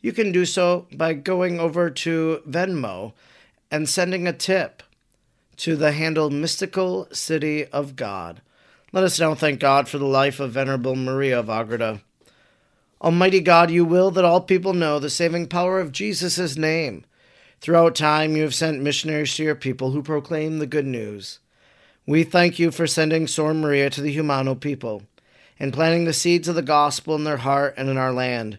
you can do so by going over to Venmo and sending a tip to the handle Mystical City of God. Let us now thank God for the life of Venerable Maria of Agreda. Almighty God, you will that all people know the saving power of Jesus' name. Throughout time, you have sent missionaries to your people who proclaim the good news. We thank you for sending Sor Maria to the Jumano people and planting the seeds of the gospel in their heart and in our land.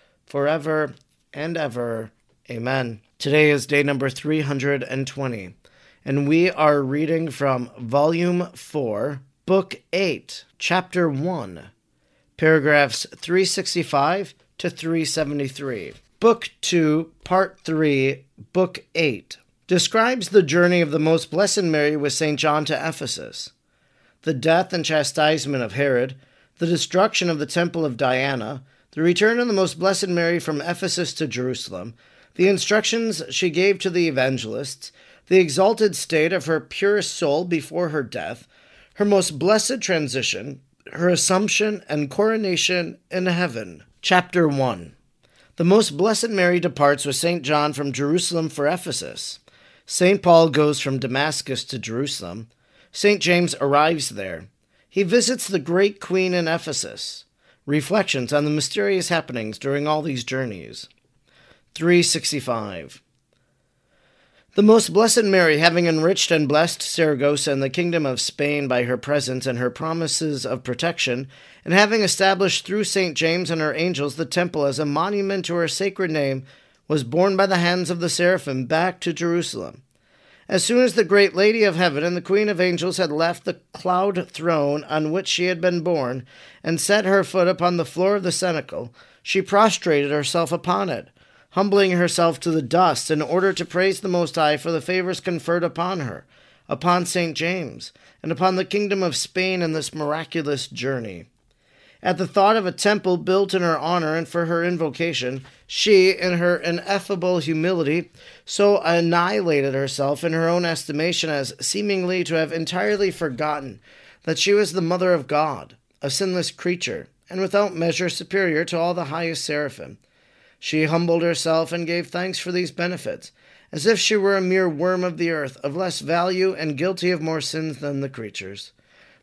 forever and ever. Amen. Today is day number 320, and we are reading from Volume 4, Book 8, Chapter 1, paragraphs 365 to 373. Book 2, Part 3, Book 8 describes the journey of the Most Blessed Mary with St. John to Ephesus, the death and chastisement of Herod the destruction of the temple of Diana, the return of the Most Blessed Mary from Ephesus to Jerusalem, the instructions she gave to the evangelists, the exalted state of her purest soul before her death, her most blessed transition, her assumption and coronation in heaven. Chapter 1 The Most Blessed Mary departs with St. John from Jerusalem for Ephesus. St. Paul goes from Damascus to Jerusalem. St. James arrives there. He visits the great queen in Ephesus. Reflections on the mysterious happenings during all these journeys. 365. The Most Blessed Mary, having enriched and blessed Saragossa and the kingdom of Spain by her presence and her promises of protection, and having established through St. James and her angels the temple as a monument to her sacred name, was borne by the hands of the seraphim back to Jerusalem. As soon as the great Lady of Heaven and the Queen of Angels had left the cloud throne on which she had been born, and set her foot upon the floor of the cenacle, she prostrated herself upon it, humbling herself to the dust in order to praise the Most High for the favors conferred upon her, upon St. James, and upon the kingdom of Spain in this miraculous journey. At the thought of a temple built in her honor and for her invocation, she, in her ineffable humility, so annihilated herself in her own estimation as seemingly to have entirely forgotten that she was the mother of God, a sinless creature, and without measure superior to all the highest seraphim. She humbled herself and gave thanks for these benefits, as if she were a mere worm of the earth, of less value and guilty of more sins than the creatures.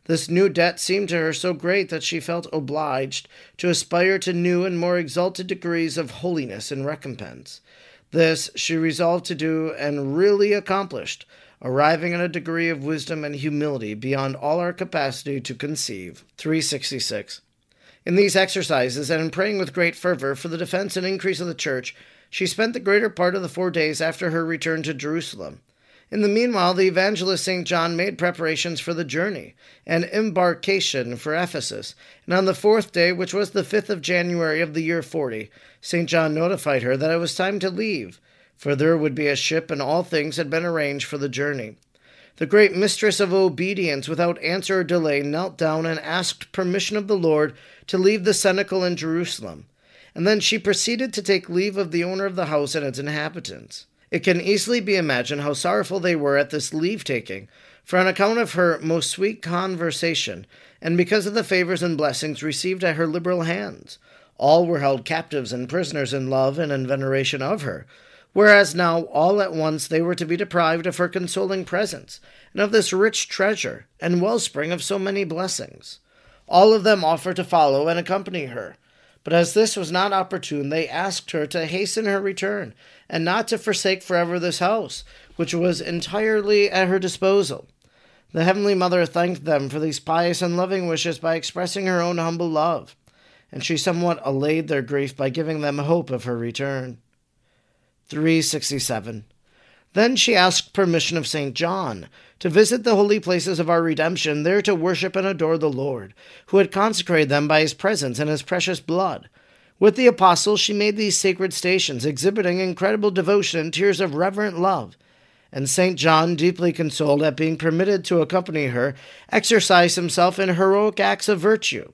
This new debt seemed to her so great that she felt obliged to aspire to new and more exalted degrees of holiness and recompense. This she resolved to do and really accomplished, arriving at a degree of wisdom and humility beyond all our capacity to conceive. 366. In these exercises, and in praying with great fervor for the defense and increase of the Church, she spent the greater part of the four days after her return to Jerusalem. In the meanwhile, the evangelist St. John made preparations for the journey and embarkation for Ephesus. And on the fourth day, which was the fifth of January of the year forty, St. John notified her that it was time to leave, for there would be a ship, and all things had been arranged for the journey. The great mistress of obedience, without answer or delay, knelt down and asked permission of the Lord to leave the cenacle in Jerusalem. And then she proceeded to take leave of the owner of the house and its inhabitants. It can easily be imagined how sorrowful they were at this leave taking, for on account of her most sweet conversation, and because of the favors and blessings received at her liberal hands, all were held captives and prisoners in love and in veneration of her, whereas now all at once they were to be deprived of her consoling presence, and of this rich treasure, and wellspring of so many blessings. All of them offered to follow and accompany her, But as this was not opportune, they asked her to hasten her return, and not to forsake forever this house, which was entirely at her disposal. The Heavenly Mother thanked them for these pious and loving wishes by expressing her own humble love, and she somewhat allayed their grief by giving them hope of her return. 367. Then she asked permission of St. John to visit the holy places of our redemption, there to worship and adore the Lord, who had consecrated them by his presence and his precious blood. With the apostles, she made these sacred stations, exhibiting incredible devotion and tears of reverent love. And St. John, deeply consoled at being permitted to accompany her, exercised himself in heroic acts of virtue.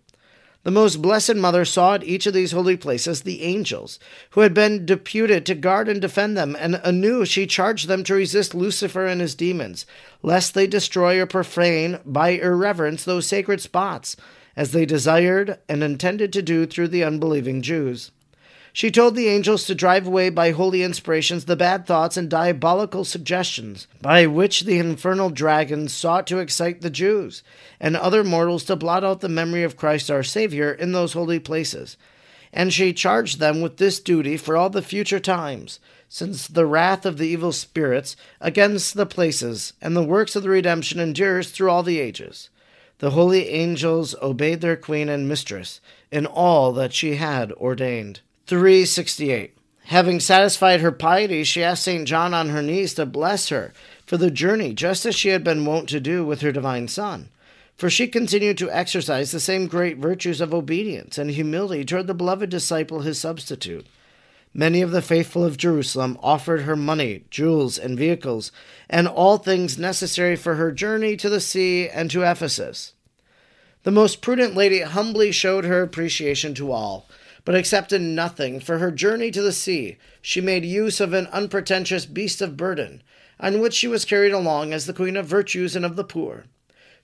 The most blessed Mother saw at each of these holy places the angels, who had been deputed to guard and defend them, and anew she charged them to resist Lucifer and his demons, lest they destroy or profane by irreverence those sacred spots, as they desired and intended to do through the unbelieving Jews. She told the angels to drive away by holy inspirations the bad thoughts and diabolical suggestions by which the infernal dragons sought to excite the Jews and other mortals to blot out the memory of Christ our Savior in those holy places. And she charged them with this duty for all the future times, since the wrath of the evil spirits against the places and the works of the redemption endures through all the ages. The holy angels obeyed their queen and mistress in all that she had ordained. 368. Having satisfied her piety, she asked St. John on her knees to bless her for the journey, just as she had been wont to do with her divine Son. For she continued to exercise the same great virtues of obedience and humility toward the beloved disciple, his substitute. Many of the faithful of Jerusalem offered her money, jewels, and vehicles, and all things necessary for her journey to the sea and to Ephesus. The most prudent lady humbly showed her appreciation to all but accepted nothing. For her journey to the sea, she made use of an unpretentious beast of burden, on which she was carried along as the queen of virtues and of the poor.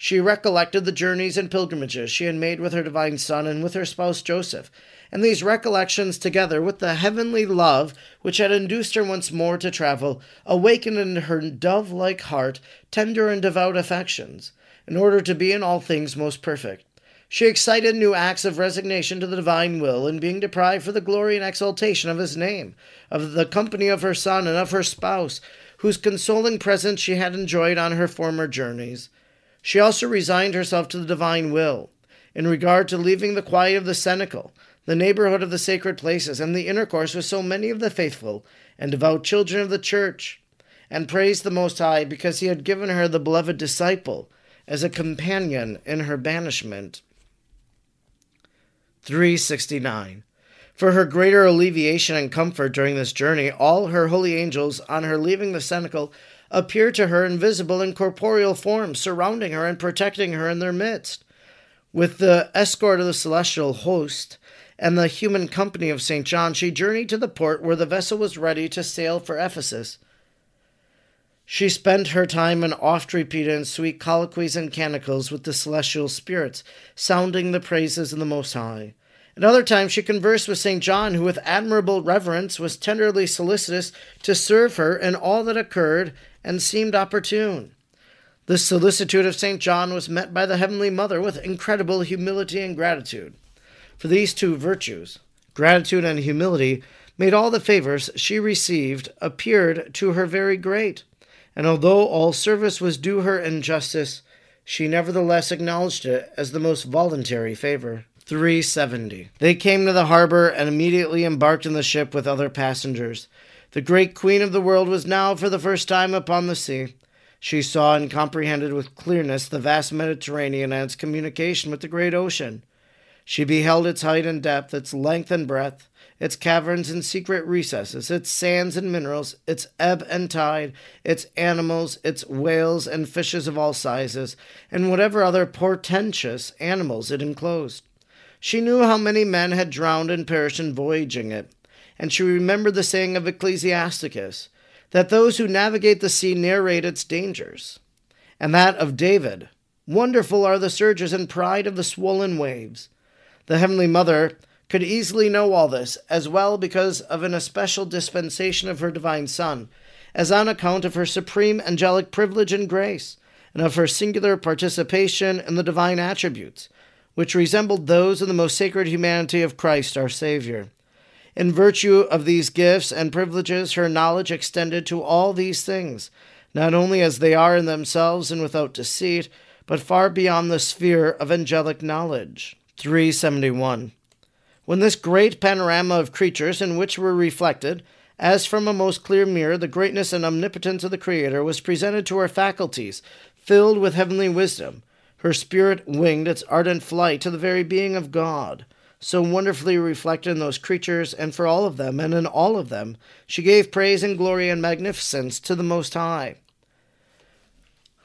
She recollected the journeys and pilgrimages she had made with her divine Son and with her spouse Joseph, and these recollections, together with the heavenly love which had induced her once more to travel, awakened in her dove like heart tender and devout affections, in order to be in all things most perfect. She excited new acts of resignation to the divine will in being deprived for the glory and exaltation of his name, of the company of her son and of her spouse, whose consoling presence she had enjoyed on her former journeys. She also resigned herself to the divine will, in regard to leaving the quiet of the cenacle, the neighborhood of the sacred places, and the intercourse with so many of the faithful and devout children of the church, and praised the Most High because he had given her the beloved disciple as a companion in her banishment. 369. For her greater alleviation and comfort during this journey, all her holy angels, on her leaving the cenacle, appeared to her invisible and corporeal forms, surrounding her and protecting her in their midst. With the escort of the celestial host and the human company of St. John, she journeyed to the port where the vessel was ready to sail for Ephesus. She spent her time in oft repeated and sweet colloquies and canticles with the celestial spirits, sounding the praises of the Most High. At other times she conversed with St. John, who with admirable reverence was tenderly solicitous to serve her in all that occurred and seemed opportune. The solicitude of St. John was met by the Heavenly Mother with incredible humility and gratitude. For these two virtues, gratitude and humility, made all the favors she received appeared to her very great and although all service was due her in justice, she nevertheless acknowledged it as the most voluntary favor. 370. They came to the harbor and immediately embarked in the ship with other passengers. The great queen of the world was now for the first time upon the sea. She saw and comprehended with clearness the vast Mediterranean and its communication with the great ocean. She beheld its height and depth, its length and breadth, its caverns and secret recesses, its sands and minerals, its ebb and tide, its animals, its whales and fishes of all sizes, and whatever other portentous animals it enclosed. She knew how many men had drowned and perished in voyaging it, and she remembered the saying of Ecclesiasticus that those who navigate the sea narrate its dangers, and that of David. Wonderful are the surges and pride of the swollen waves. The Heavenly Mother could easily know all this, as well because of an especial dispensation of her divine Son, as on account of her supreme angelic privilege and grace, and of her singular participation in the divine attributes, which resembled those of the most sacred humanity of Christ our Savior. In virtue of these gifts and privileges, her knowledge extended to all these things, not only as they are in themselves and without deceit, but far beyond the sphere of angelic knowledge. 371. When this great panorama of creatures in which were reflected, as from a most clear mirror, the greatness and omnipotence of the Creator was presented to her faculties, filled with heavenly wisdom, her spirit winged its ardent flight to the very being of God so wonderfully reflected in those creatures, and for all of them, and in all of them, she gave praise and glory and magnificence to the Most High.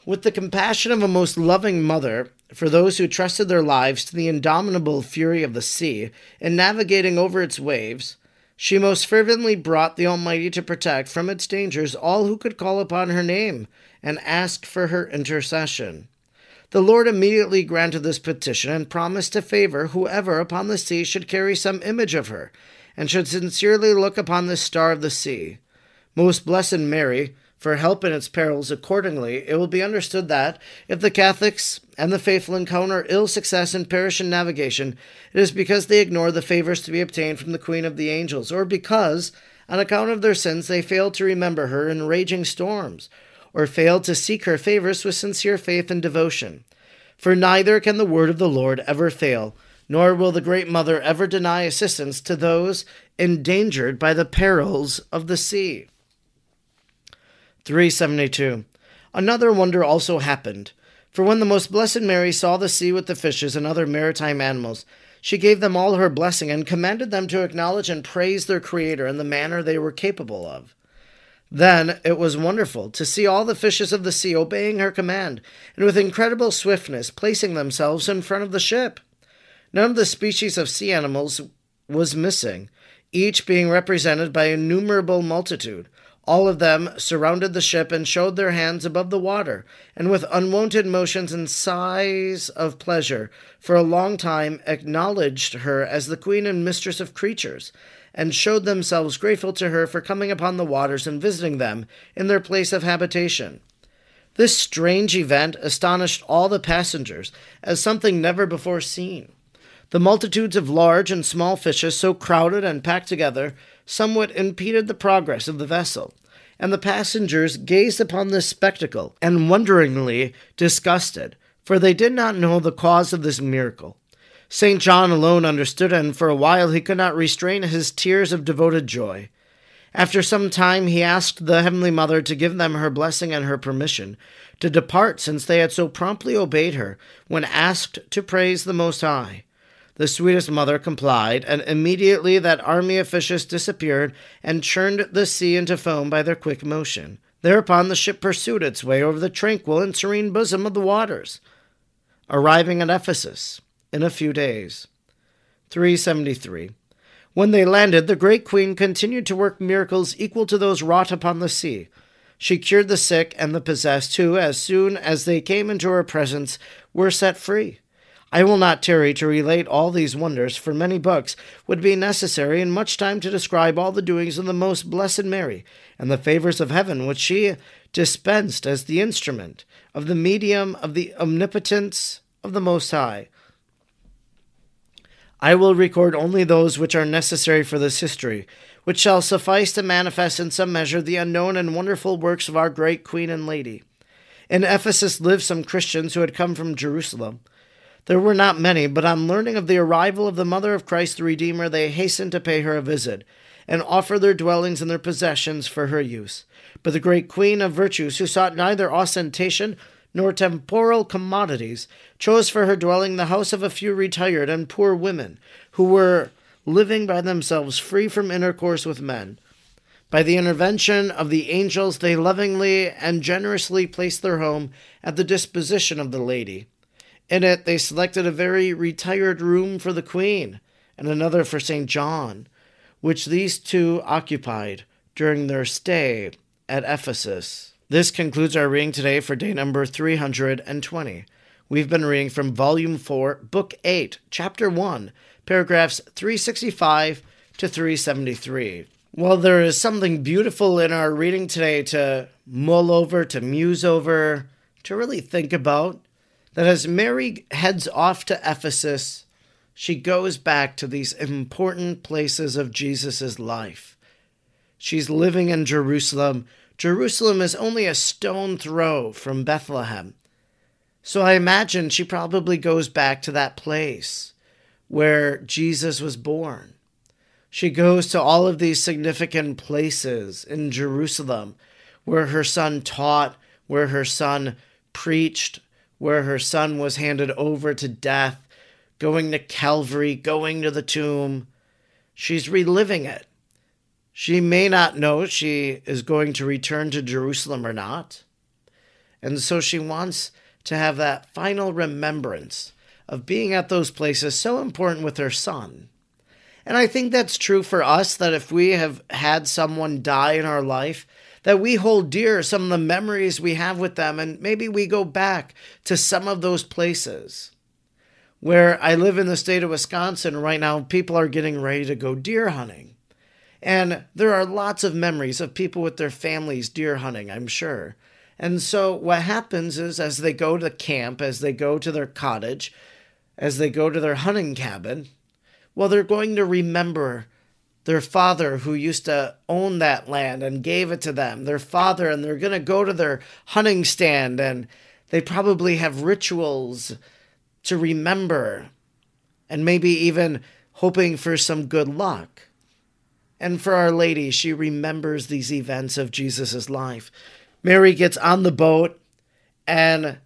With the compassion of a most loving mother for those who trusted their lives to the indomitable fury of the sea, in navigating over its waves, she most fervently brought the Almighty to protect from its dangers all who could call upon her name and ask for her intercession. The Lord immediately granted this petition and promised to favor whoever upon the sea should carry some image of her, and should sincerely look upon this star of the sea. Most blessed Mary, for help in its perils accordingly, it will be understood that, if the Catholics and the faithful encounter ill success in navigation, it is because they ignore the favors to be obtained from the Queen of the Angels, or because, on account of their sins, they fail to remember her in raging storms, or fail to seek her favors with sincere faith and devotion. For neither can the word of the Lord ever fail, nor will the great mother ever deny assistance to those endangered by the perils of the sea. 372. Another wonder also happened. For when the most blessed Mary saw the sea with the fishes and other maritime animals, she gave them all her blessing and commanded them to acknowledge and praise their Creator in the manner they were capable of. Then it was wonderful to see all the fishes of the sea obeying her command, and with incredible swiftness placing themselves in front of the ship. None of the species of sea animals was missing, each being represented by innumerable multitude. All of them surrounded the ship and showed their hands above the water, and with unwonted motions and sighs of pleasure, for a long time acknowledged her as the queen and mistress of creatures, and showed themselves grateful to her for coming upon the waters and visiting them in their place of habitation. This strange event astonished all the passengers as something never before seen. The multitudes of large and small fishes, so crowded and packed together, somewhat impeded the progress of the vessel, and the passengers gazed upon this spectacle and wonderingly disgusted, for they did not know the cause of this miracle. St. John alone understood, and for a while he could not restrain his tears of devoted joy. After some time, he asked the Heavenly Mother to give them her blessing and her permission to depart, since they had so promptly obeyed her when asked to praise the Most High. The sweetest mother complied, and immediately that army of fishes disappeared and churned the sea into foam by their quick motion. Thereupon the ship pursued its way over the tranquil and serene bosom of the waters, arriving at Ephesus in a few days. 373. When they landed, the great queen continued to work miracles equal to those wrought upon the sea. She cured the sick and the possessed, who, as soon as they came into her presence, were set free. I will not tarry to relate all these wonders, for many books would be necessary and much time to describe all the doings of the most blessed Mary and the favors of heaven which she dispensed as the instrument of the medium of the omnipotence of the Most High. I will record only those which are necessary for this history, which shall suffice to manifest in some measure the unknown and wonderful works of our great Queen and Lady. In Ephesus lived some Christians who had come from Jerusalem. There were not many, but on learning of the arrival of the Mother of Christ the Redeemer, they hastened to pay her a visit, and offer their dwellings and their possessions for her use. But the great Queen of Virtues, who sought neither ostentation nor temporal commodities, chose for her dwelling the house of a few retired and poor women, who were living by themselves free from intercourse with men. By the intervention of the angels, they lovingly and generously placed their home at the disposition of the lady. In it, they selected a very retired room for the queen and another for St. John, which these two occupied during their stay at Ephesus. This concludes our reading today for day number 320. We've been reading from Volume 4, Book 8, Chapter 1, paragraphs 365 to 373. Well, there is something beautiful in our reading today to mull over, to muse over, to really think about, that as Mary heads off to Ephesus, she goes back to these important places of Jesus' life. She's living in Jerusalem. Jerusalem is only a stone throw from Bethlehem. So I imagine she probably goes back to that place where Jesus was born. She goes to all of these significant places in Jerusalem where her son taught, where her son preached, where her son was handed over to death, going to Calvary, going to the tomb. She's reliving it. She may not know she is going to return to Jerusalem or not. And so she wants to have that final remembrance of being at those places so important with her son. And I think that's true for us that if we have had someone die in our life, that we hold dear some of the memories we have with them, and maybe we go back to some of those places. Where I live in the state of Wisconsin right now, people are getting ready to go deer hunting. And there are lots of memories of people with their families deer hunting, I'm sure. And so what happens is as they go to camp, as they go to their cottage, as they go to their hunting cabin, well, they're going to remember their father who used to own that land and gave it to them, their father, and they're going to go to their hunting stand and they probably have rituals to remember and maybe even hoping for some good luck. And for Our Lady, she remembers these events of Jesus' life. Mary gets on the boat, and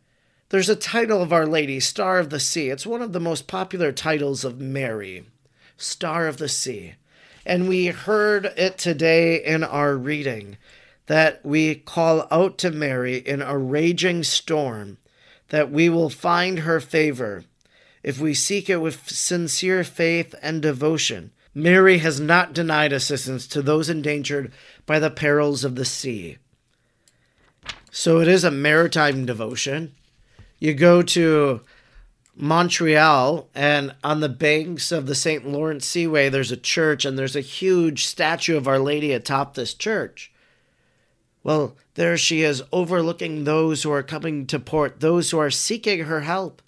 there's a title of Our Lady, Star of the Sea. It's one of the most popular titles of Mary, Star of the Sea. And we heard it today in our reading that we call out to Mary in a raging storm, that we will find her favor if we seek it with sincere faith and devotion. Mary has not denied assistance to those endangered by the perils of the sea. So it is a maritime devotion. You go to Montreal, and on the banks of the St. Lawrence Seaway, there's a church, and there's a huge statue of Our Lady atop this church. Well, there she is, overlooking those who are coming to port, those who are seeking her help.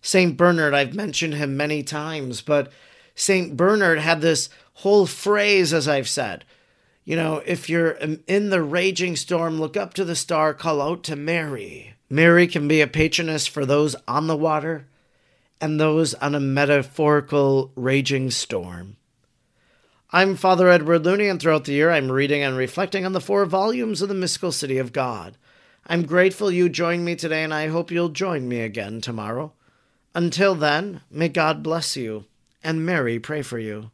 St. Bernard, I've mentioned him many times, but St. Bernard had this whole phrase, as I've said. You know, if you're in the raging storm, look up to the star, call out to Mary. Mary can be a patroness for those on the water and those on a metaphorical raging storm. I'm Father Edward Looney, and throughout the year I'm reading and reflecting on the four volumes of the Mystical City of God. I'm grateful you joined me today, and I hope you'll join me again tomorrow. Until then, may God bless you, and Mary pray for you.